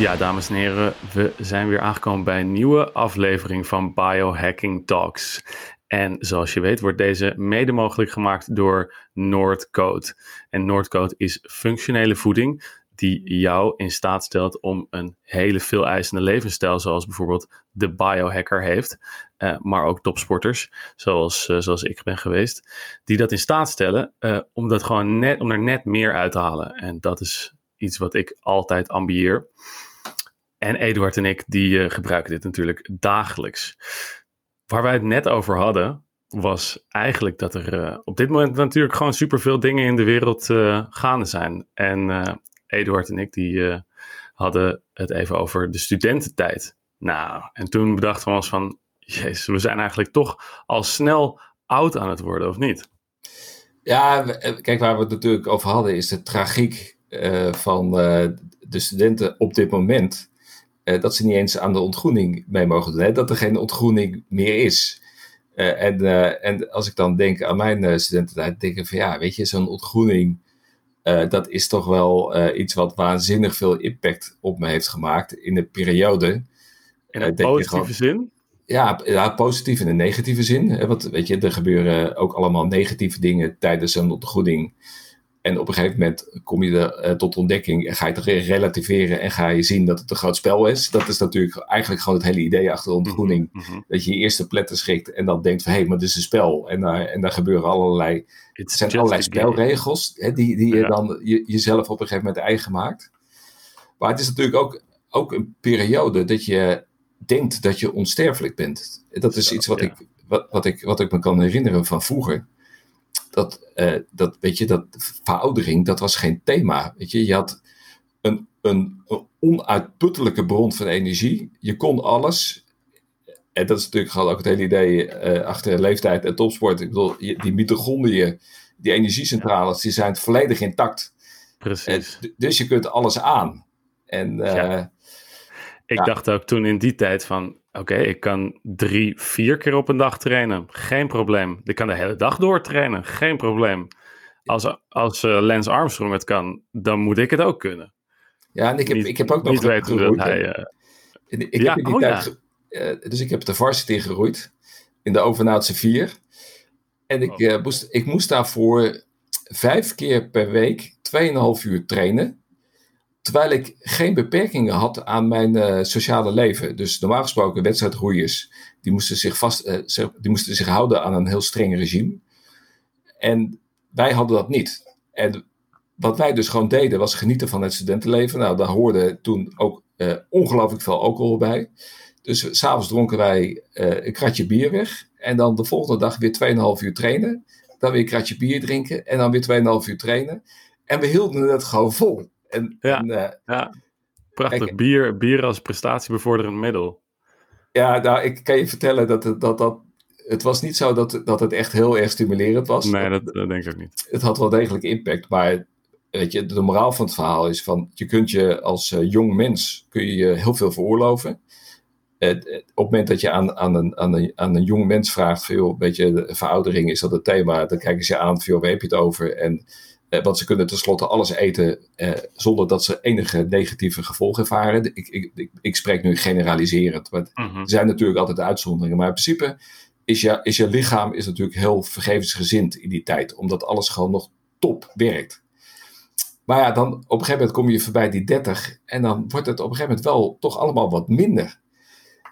Ja, dames en heren, we zijn weer aangekomen bij een nieuwe aflevering van Biohacking Talks. En zoals je weet wordt deze mede mogelijk gemaakt door Noordcode. En Noordcode is functionele voeding die jou in staat stelt om een hele veel eisende levensstijl, zoals bijvoorbeeld de biohacker heeft, uh, maar ook topsporters, zoals, uh, zoals ik ben geweest, die dat in staat stellen uh, om, dat gewoon net, om er net meer uit te halen. En dat is iets wat ik altijd ambieer. En Eduard en ik, die gebruiken dit natuurlijk dagelijks. Waar wij het net over hadden, was eigenlijk dat er op dit moment natuurlijk gewoon superveel dingen in de wereld gaande zijn. En Eduard en ik, die hadden het even over de studententijd. Nou, en toen bedachten we ons van, jezus, we zijn eigenlijk toch al snel oud aan het worden, of niet? Ja, eh, kijk, waar we het natuurlijk over hadden, is de tragiek van de studenten op dit moment. Uh, dat ze niet eens aan de ontgroening mee mogen doen. Hè? Dat er geen ontgroening meer is. en, en als ik dan denk aan mijn studententijd, denk ik van ja, weet je, zo'n ontgroening dat is toch wel iets wat waanzinnig veel impact op me heeft gemaakt in de periode. In een positieve zin? Ja, ja, positief in een negatieve zin. Hè, want weet je, er gebeuren ook allemaal negatieve dingen tijdens een ontgoeding. En op een gegeven moment kom je er uh, tot ontdekking en ga je het relativeren en ga je zien dat het een groot spel is. Dat is natuurlijk eigenlijk gewoon het hele idee achter de ontgroening. Mm -hmm. Dat je je eerste pletten schrikt en dan denkt van hé, hey, maar dit is een spel. En, daar en daar gebeuren allerlei, het zijn allerlei spelregels hè, die, die je dan je, jezelf op een gegeven moment eigen maakt. Maar het is natuurlijk ook, ook een periode dat je denkt dat je onsterfelijk bent. Dat is iets wat, ja. ik, wat, wat, ik, wat ik me kan herinneren van vroeger dat, uh, dat, weet je, dat veroudering, dat was geen thema. Weet je, je had een, een, een onuitputtelijke bron van energie. Je kon alles. En dat is natuurlijk gewoon ook het hele idee uh, achter leeftijd en topsport. Ik bedoel, die mitochondriën, die energiecentrales, die zijn volledig intact. Precies. Uh, dus je kunt alles aan. En ja. Ik ja. dacht ook toen in die tijd van, oké, okay, ik kan drie, vier keer op een dag trainen. Geen probleem. Ik kan de hele dag door trainen. Geen probleem. Als, als uh, Lance Armstrong het kan, dan moet ik het ook kunnen. Ja, en ik heb, niet, ik heb ook nog niet weten dat hij... Uh, ik ja, heb in die oh, tijd, ja. uh, dus ik heb de varsity geroeid in de Overnaatse vier. En ik, oh. moest, ik moest daarvoor vijf keer per week 2,5 uur trainen. Terwijl ik geen beperkingen had aan mijn uh, sociale leven. Dus normaal gesproken wedstrijdroeiers, die moesten zich, vast, uh, die moesten zich houden aan een heel streng regime. En wij hadden dat niet. En wat wij dus gewoon deden, was genieten van het studentenleven. Nou, daar hoorde toen ook uh, ongelooflijk veel alcohol bij. Dus s'avonds dronken wij een kratje bier weg. En dan de volgende dag weer 2,5 uur trainen. Dan weer een kratje bier drinken. En dan weer 2,5 uur trainen. En we hielden het gewoon vol. En, ja, en, uh, ja. prachtig. Kijk, bier, bier als prestatiebevorderend middel. Ja, nou, ik kan je vertellen dat het, dat, dat, het was niet zo dat, dat het echt heel erg stimulerend was. Nee, dat, dat denk ik ook niet. Het had wel degelijk impact, maar weet je, de moraal van het verhaal is van, je kunt je als uh, jong mens, kun je, je heel veel veroorloven. Uh, op het moment dat je aan, aan, een, aan, een, aan een jong mens vraagt, veel, weet je, de veroudering is dat het thema, dan kijken ze je aan, veel, waar heb je het over? En eh, want ze kunnen tenslotte alles eten eh, zonder dat ze enige negatieve gevolgen ervaren. Ik, ik, ik, ik spreek nu generaliserend. Want Mhm. er zijn natuurlijk altijd uitzonderingen. Maar in principe is je, is je lichaam is natuurlijk heel vergevensgezind in die tijd. Omdat alles gewoon nog top werkt. Maar ja, dan op een gegeven moment kom je voorbij die 30. En dan wordt het op een gegeven moment wel toch allemaal wat minder.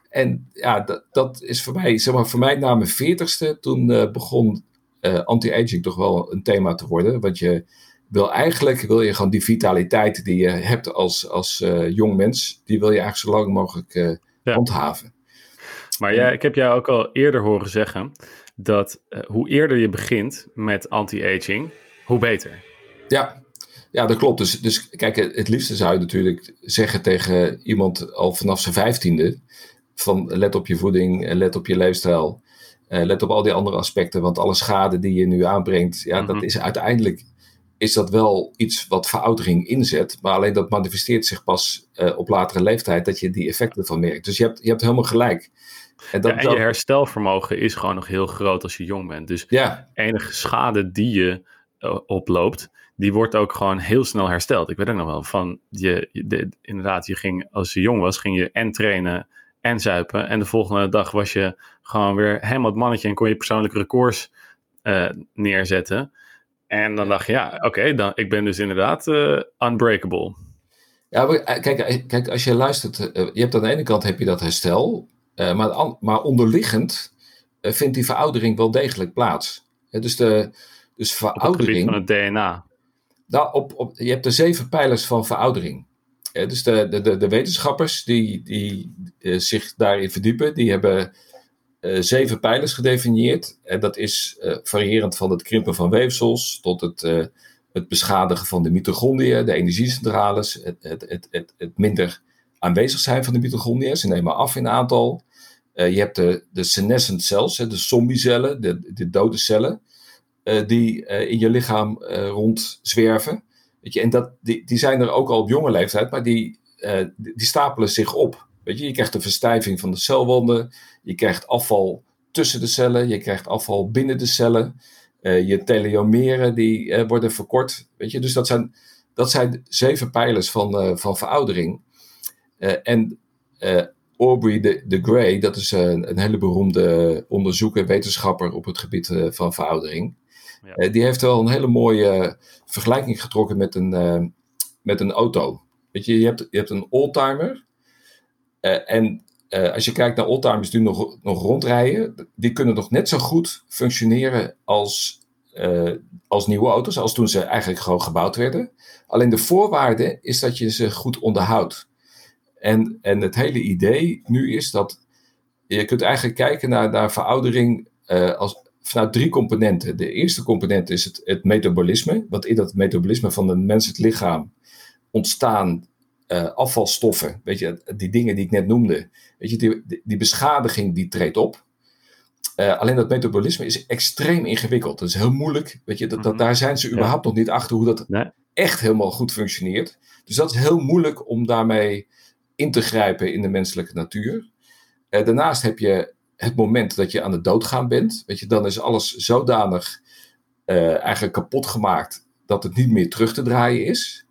En ja, dat, dat is voor mij, zeg maar, voor mij na mijn 40ste, toen uh, begon uh, anti-aging toch wel een thema te worden. Want je wil eigenlijk, wil je gewoon die vitaliteit die je hebt als, als uh, jong mens, die wil je eigenlijk zo lang mogelijk uh, ja. handhaven. Maar ja, ik heb jou ook al eerder horen zeggen dat hoe eerder je begint met anti-aging, hoe beter. Ja, ja, dat klopt. Dus, dus kijk, het liefste zou je natuurlijk zeggen tegen iemand al vanaf zijn vijftiende: van let op je voeding, let op je leefstijl. Uh, let op al die andere aspecten, want alle schade die je nu aanbrengt, ja, Mhm. dat is uiteindelijk is dat wel iets wat veroudering inzet, maar alleen dat manifesteert zich pas uh, op latere leeftijd dat je die effecten ervan merkt. Dus je hebt, je hebt helemaal gelijk. En, dat, ja, en je herstelvermogen is gewoon nog heel groot als je jong bent. Dus ja. enige schade die je uh, oploopt, die wordt ook gewoon heel snel hersteld. Ik weet ook nog wel van, je, de, inderdaad, je ging, als je jong was, ging je en trainen en zuipen. En de volgende dag was je gewoon weer helemaal het mannetje en kon je persoonlijke records uh, neerzetten. En dan dacht je, ja, oké, dan ik ben dus inderdaad uh, unbreakable. Ja, maar, kijk, kijk, als je luistert, je hebt aan de ene kant heb je dat herstel, maar, maar onderliggend vindt die veroudering wel degelijk plaats. dus de dus veroudering. Op het van het DNA. Nou, op, op, je hebt de zeven pijlers van veroudering. Dus de, de, de, wetenschappers die, die uh, zich daarin verdiepen, die hebben uh, zeven pijlers gedefinieerd. En dat is uh, variërend van het krimpen van weefsels tot het, het beschadigen van de mitochondriën, de energiecentrales, het, het, het, het, minder aanwezig zijn van de mitochondriën. Ze nemen af in aantal. je hebt de, de senescent cells, de zombiecellen, de, de dode cellen. Eh, die eh, in je lichaam rondzwerven. En dat, die, die zijn er ook al op jonge leeftijd, maar die, die stapelen zich op. Weet je, je krijgt een verstijving van de celwanden, je krijgt afval tussen de cellen, je krijgt afval binnen de cellen. je telomeren die worden verkort. Weet je, dus dat zijn, dat zijn zeven pijlers van, van veroudering. en Aubrey de, de Grey, dat is een, een hele beroemde onderzoeker, wetenschapper op het gebied van veroudering. Ja. Eh, die heeft wel een hele mooie vergelijking getrokken met een, uh, met een auto. Weet je, je hebt, je hebt een oldtimer. En als je kijkt naar oldtimers die nog, nog rondrijden, die kunnen nog net zo goed functioneren als, als nieuwe auto's, als toen ze eigenlijk gewoon gebouwd werden. Alleen de voorwaarde is dat je ze goed onderhoudt. En, en het hele idee nu is dat je kunt eigenlijk kijken naar, naar veroudering als, vanuit drie componenten. De eerste component is het, het metabolisme, want in dat metabolisme van het menselijk lichaam ontstaan uh, afvalstoffen, weet je, die dingen die ik net noemde, weet je, die, die beschadiging die treedt op. Uh, alleen dat metabolisme is extreem ingewikkeld. Dat is heel moeilijk, weet je, dat, dat mhm. daar zijn ze überhaupt nog niet achter hoe dat echt helemaal goed functioneert. Dus dat is heel moeilijk om daarmee in te grijpen in de menselijke natuur. Uh, daarnaast heb je het moment dat je aan het doodgaan bent, weet je, dan is alles zodanig uh, eigenlijk kapot gemaakt dat het niet meer terug te draaien is.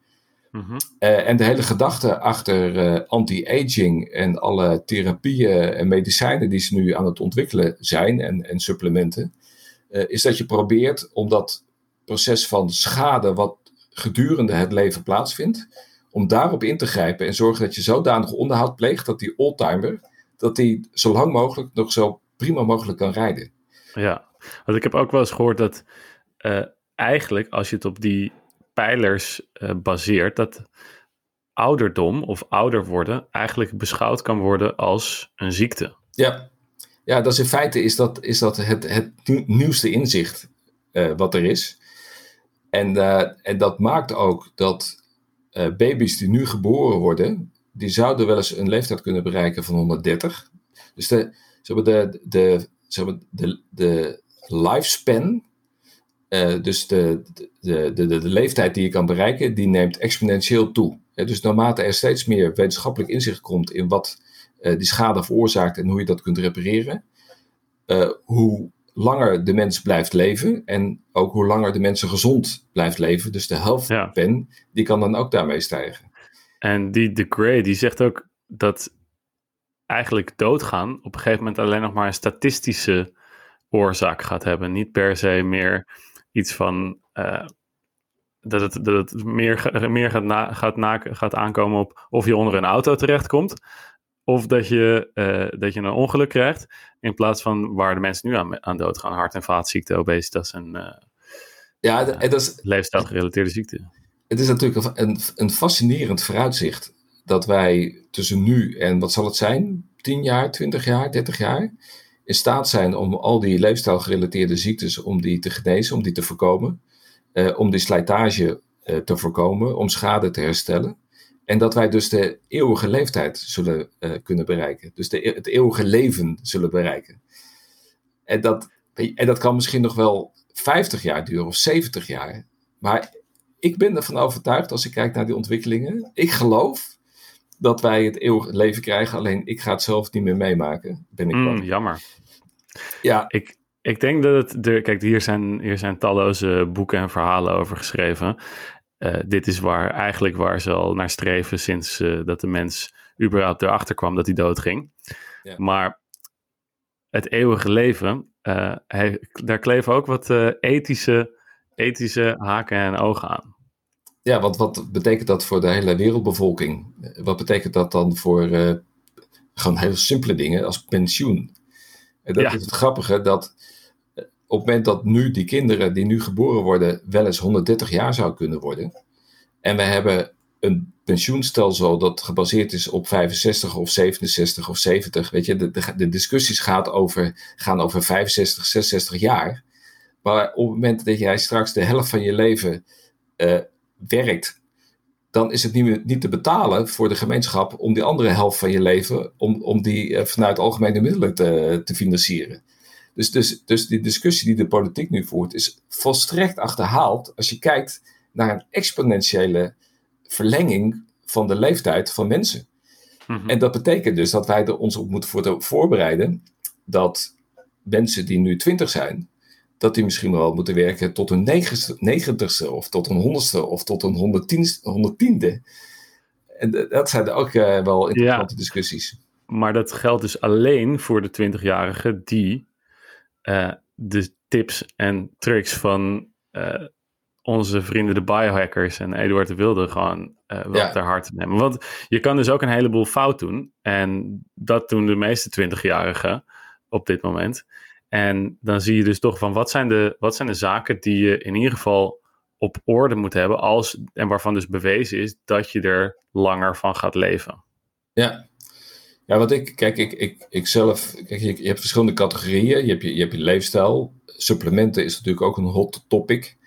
Mm uh, en de hele gedachte achter uh, anti-aging en alle therapieën en medicijnen die ze nu aan het ontwikkelen zijn en, en supplementen, is dat je probeert om dat proces van schade wat gedurende het leven plaatsvindt, om daarop in te grijpen en zorgen dat je zodanig onderhoud pleegt dat die oldtimer dat hij zo lang mogelijk nog zo prima mogelijk kan rijden. Ja, want ik heb ook wel eens gehoord dat uh, eigenlijk als je het op die pijlers uh, baseert, dat ouderdom of ouder worden eigenlijk beschouwd kan worden als een ziekte. Ja, ja dat is in feite is dat, is dat het, het nieuwste inzicht uh, wat er is. En, en dat maakt ook dat baby's die nu geboren worden, die zouden wel eens een leeftijd kunnen bereiken van 130. Dus de, zeg de, de, zeg de, de lifespan, uh, dus de, de, de, de, de leeftijd die je kan bereiken, die neemt exponentieel toe. dus naarmate er steeds meer wetenschappelijk inzicht komt in wat uh, die schade veroorzaakt en hoe je dat kunt repareren, uh, hoe langer de mens blijft leven en ook hoe langer de mensen gezond blijft leven. Dus de health ja. die kan dan ook daarmee stijgen. En die De Grey, die zegt ook dat eigenlijk doodgaan op een gegeven moment alleen nog maar een statistische oorzaak gaat hebben. Niet per se meer iets van uh, dat, het, dat het meer, meer gaat, na, gaat, na, gaat aankomen op of je onder een auto terechtkomt. Of dat je, uh, dat je een ongeluk krijgt. In plaats van waar de mensen nu aan, aan doodgaan. Hart- en vaatziekten, obesitas en uh, ja, dat is, ziekten het is natuurlijk een, een fascinerend vooruitzicht dat wij tussen nu en wat zal het zijn, 10 jaar, 20 jaar, 30 jaar, in staat zijn om al die leefstijlgerelateerde ziektes, om die te genezen, om die te voorkomen, eh, om die slijtage eh, te voorkomen, om schade te herstellen. En dat wij dus de eeuwige leeftijd zullen uh, kunnen bereiken. Dus de, het eeuwige leven zullen bereiken. En dat, en dat kan misschien nog wel 50 jaar duren of 70 jaar. Maar ik ben ervan overtuigd als ik kijk naar die ontwikkelingen. Ik geloof dat wij het eeuwig leven krijgen, alleen ik ga het zelf niet meer meemaken, ben ik mm, jammer. Ja. Ik, ik denk dat het. De, kijk, hier zijn, hier zijn talloze boeken en verhalen over geschreven. Uh, dit is waar eigenlijk waar ze al naar streven sinds uh, dat de mens überhaupt erachter kwam dat hij doodging. Ja. Maar het eeuwige leven, uh, hij, daar kleven ook wat ethische, ethische haken en ogen aan. Ja, want wat betekent dat voor de hele wereldbevolking? Wat betekent dat dan voor gewoon hele simpele dingen als pensioen? En dat ja. is het grappige, dat op het moment dat nu die kinderen die nu geboren worden wel eens 130 jaar zou kunnen worden. En we hebben een pensioenstelsel dat gebaseerd is op 65 of 67 of 70. Weet je, de, de, de discussies gaat over, gaan over 65, 66 jaar. Maar op het moment dat jij straks de helft van je leven uh, werkt, dan is het niet, meer, niet te betalen voor de gemeenschap om die andere helft van je leven, om, om die uh, vanuit algemene middelen te, te financieren. Dus, dus, dus die discussie die de politiek nu voert, is volstrekt achterhaald als je kijkt naar een exponentiële verlenging van de leeftijd van mensen. Mhm. En dat betekent dus dat wij er ons op moeten voorbereiden dat mensen die nu 20 zijn, dat die misschien wel moeten werken tot een negentigste of tot een honderdste of tot een honderdtiende. En dat zijn ook uh, wel interessante ja, discussies. Maar dat geldt dus alleen voor de 20-jarigen die uh, de tips en tricks van uh, onze vrienden de biohackers en Eduard de Wilde gewoon wel ja. ter harte nemen. Want je kan dus ook een heleboel fout doen. En dat doen de meeste 20-jarigen op dit moment. En dan zie je dus toch van wat zijn, de, wat zijn de zaken die je in ieder geval op orde moet hebben. Als, en waarvan dus bewezen is dat je er langer van gaat leven. Ja, ja, wat ik, kijk, ik, ik, ik zelf, kijk, je, je hebt verschillende categorieën. Je hebt je, je hebt je leefstijl. Supplementen is natuurlijk ook een hot topic.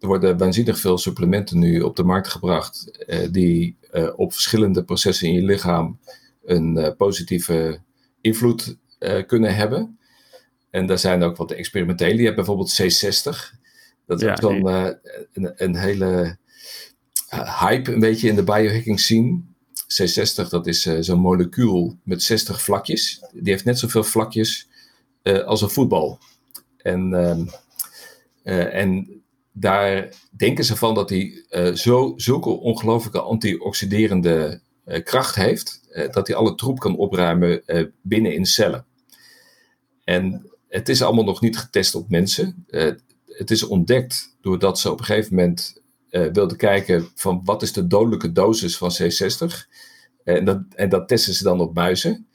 Er worden waanzinnig veel supplementen nu op de markt gebracht, eh, die eh, op verschillende processen in je lichaam een uh, positieve invloed eh, kunnen hebben. En daar zijn ook wat experimentele. Je hebt bijvoorbeeld C60. Dat is ja, dan een, een hele hype een beetje in de biohacking scene. C60, dat is uh, zo'n molecuul met 60 vlakjes. Die heeft net zoveel vlakjes als een voetbal. En, uh, en daar denken ze van dat hij zo, zulke ongelooflijke antioxiderende kracht heeft, dat hij alle troep kan opruimen binnen in cellen. En het is allemaal nog niet getest op mensen. het is ontdekt doordat ze op een gegeven moment uh, wilde kijken van wat is de dodelijke dosis van C60. En dat, en dat testen ze dan op muizen.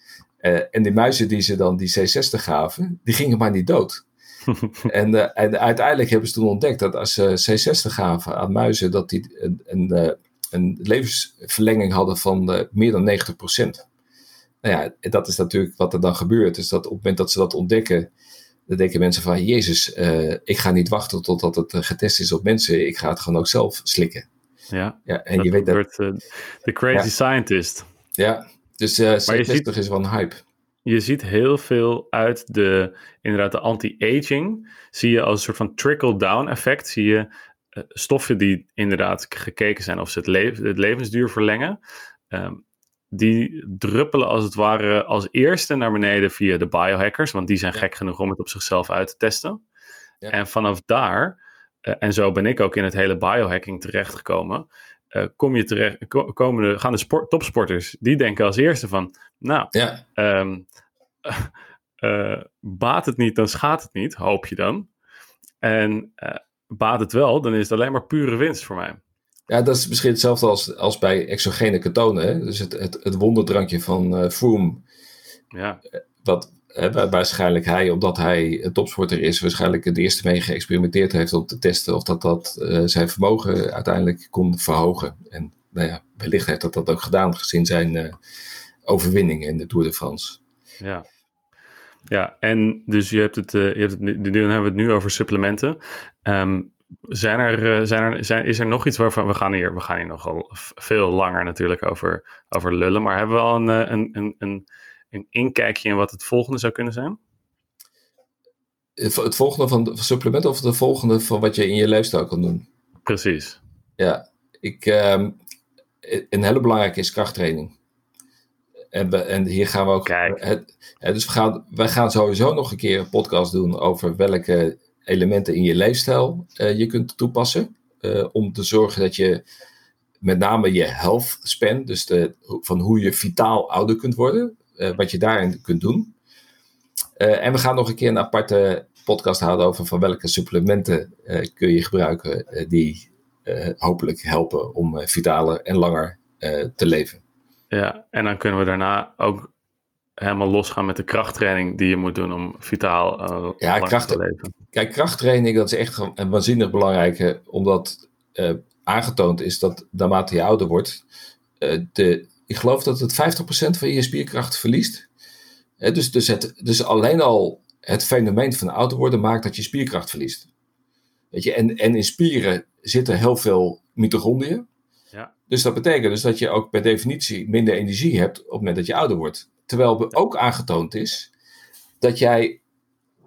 Uh, en die muizen die ze dan die C60 gaven, die gingen maar niet dood. en, uh, en, uiteindelijk hebben ze toen ontdekt dat als ze C60 gaven aan muizen, dat die een, een, een levensverlenging hadden van meer dan 90%. Nou ja, dat is natuurlijk wat er dan gebeurt. Dus dat op het moment dat ze dat ontdekken, dan denken mensen van, Jezus, uh, ik ga niet wachten totdat het getest is op mensen. Ik ga het gewoon ook zelf slikken. Ja, ja en je weet dat... De uh, crazy ja. scientist. Ja, dus uh, maar ziet, is wel een hype. Je ziet heel veel uit de, inderdaad, de anti-aging. Zie je als een soort van trickle-down effect. Zie je uh, stoffen die inderdaad gekeken zijn of ze het, le het levensduur verlengen. Um, die druppelen als het ware als eerste naar beneden via de biohackers, want die zijn gek genoeg om het op zichzelf uit te testen. Ja. En vanaf daar, uh, en zo ben ik ook in het hele biohacking terechtgekomen, uh, kom je terecht, ko komen de, gaan de sport, topsporters, die denken als eerste van, nou, ja. um, uh, baat het niet, dan schaadt het niet, hoop je dan. En baat het wel, dan is het alleen maar pure winst voor mij. Ja, dat is misschien hetzelfde als, als bij exogene ketonen. Hè? Dus het, het, het wonderdrankje van uh, Froome. Ja. Wat hè, waarschijnlijk hij, omdat hij een topsporter is, waarschijnlijk het eerste mee geëxperimenteerd heeft om te testen of dat, dat uh, zijn vermogen uiteindelijk kon verhogen. En nou ja, wellicht heeft dat dat ook gedaan gezien zijn uh, overwinning in de Tour de France. Ja. Ja, en dus je hebt het, je hebt het, nu hebben we het nu over supplementen. Um, zijn er, eh, zijn er, zijn, is er nog iets waarvan we gaan hier, we gaan hier nogal veel langer natuurlijk over, over lullen, maar hebben we al een, eh, een, een, een, een inkijkje in wat het volgende zou kunnen zijn? Het volgende van supplement of het volgende van wat je in je leefstijl kan doen? Precies. Ja, ik, um, een hele belangrijke is krachttraining. En, we, en hier gaan we ook. Kijk. Het, dus we gaan, wij gaan sowieso nog een keer een podcast doen over welke elementen in je leefstijl je kunt toepassen. om te zorgen dat je met name je health span, dus de, van hoe je vitaal ouder kunt worden, wat je daarin kunt doen. en we gaan nog een keer een aparte podcast houden over van welke supplementen kun je gebruiken die hopelijk helpen om vitaler en langer te leven. Ja, en dan kunnen we daarna ook helemaal losgaan met de krachttraining die je moet doen om vitaal uh, ja, kracht, te leven. Kijk, krachttraining dat is echt een waanzinnig belangrijke, omdat uh, aangetoond is dat naarmate je ouder wordt, uh, de, ik geloof dat het 50% van je spierkracht verliest. dus, dus, het, dus alleen al het fenomeen van ouder worden maakt dat je spierkracht verliest. Weet je, en, en in spieren zitten heel veel mitochondriën. Ja. Dus dat betekent dus dat je ook per definitie minder energie hebt op het moment dat je ouder wordt. Terwijl ook aangetoond is dat jij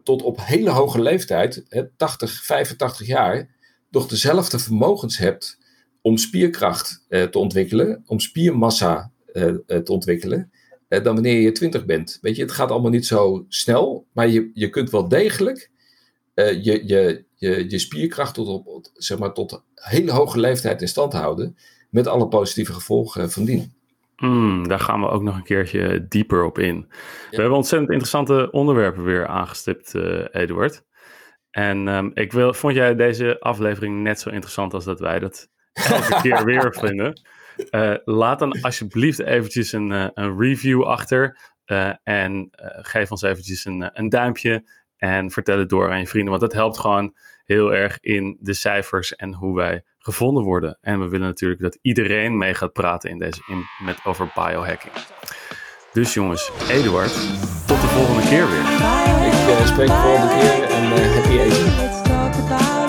tot op hele hoge leeftijd, 80, 85 jaar, nog dezelfde vermogens hebt om spierkracht eh, te ontwikkelen, om spiermassa eh, eh te ontwikkelen, dan wanneer je 20 bent. Weet je, het gaat allemaal niet zo snel, maar je, je kunt wel degelijk je, je, je, je spierkracht tot op zeg maar, tot hele hoge leeftijd in stand houden. Met alle positieve gevolgen van dien. Mm, daar gaan we ook nog een keertje dieper op in. We hebben ontzettend interessante onderwerpen weer aangestipt, uh, Eduard. En um, ik wil, vond jij deze aflevering net zo interessant als dat wij dat elke keer weer vinden? Uh, laat dan alsjeblieft eventjes een, uh, een review achter. en geef ons eventjes een, een duimpje. En vertel het door aan je vrienden. Want dat helpt gewoon heel erg in de cijfers en hoe wij gevonden worden. En we willen natuurlijk dat iedereen mee gaat praten in deze, in, met, over biohacking. Dus jongens, Eduard, tot de volgende keer weer. Ik uh, spreek de volgende keer en uh, happy eten.